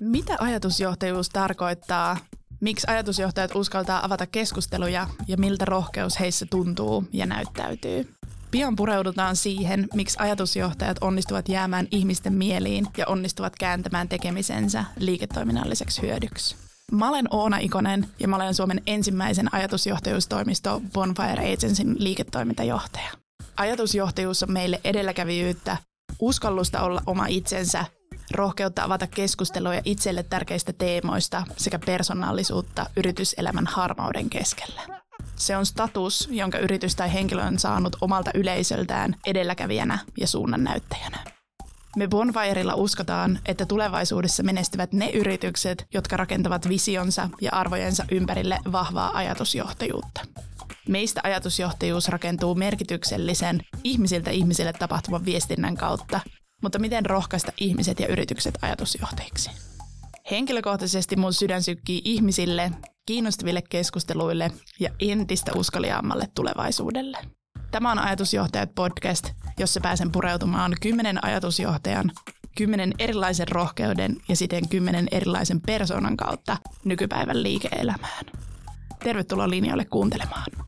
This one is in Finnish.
Mitä ajatusjohtajuus tarkoittaa? Miksi ajatusjohtajat uskaltaa avata keskusteluja ja miltä rohkeus heissä tuntuu ja näyttäytyy? Pian pureudutaan siihen, miksi ajatusjohtajat onnistuvat jäämään ihmisten mieliin ja onnistuvat kääntämään tekemisensä liiketoiminnalliseksi hyödyksi. Mä olen Oona Ikonen ja mä olen Suomen ensimmäisen ajatusjohtajuustoimisto Bonfire Agencyn liiketoimintajohtaja. Ajatusjohtajuus on meille edelläkävijyyttä, uskallusta olla oma itsensä, rohkeutta avata keskusteluja itselle tärkeistä teemoista sekä persoonallisuutta yrityselämän harmauden keskellä. Se on status, jonka yritys tai henkilö on saanut omalta yleisöltään edelläkävijänä ja suunnannäyttäjänä. Me Bonfirella uskotaan, että tulevaisuudessa menestyvät ne yritykset, jotka rakentavat visionsa ja arvojensa ympärille vahvaa ajatusjohtajuutta. Meistä ajatusjohtajuus rakentuu merkityksellisen ihmisiltä ihmisille tapahtuvan viestinnän kautta, mutta miten rohkaista ihmiset ja yritykset ajatusjohtajiksi? Henkilökohtaisesti mun sydän sykkii ihmisille, kiinnostaville keskusteluille ja entistä uskaliaammalle tulevaisuudelle. Tämä on Ajatusjohtajat podcast, jossa pääsen pureutumaan kymmenen ajatusjohtajan, kymmenen erilaisen rohkeuden ja siten kymmenen erilaisen persoonan kautta nykypäivän liike-elämään. Tervetuloa linjoille kuuntelemaan.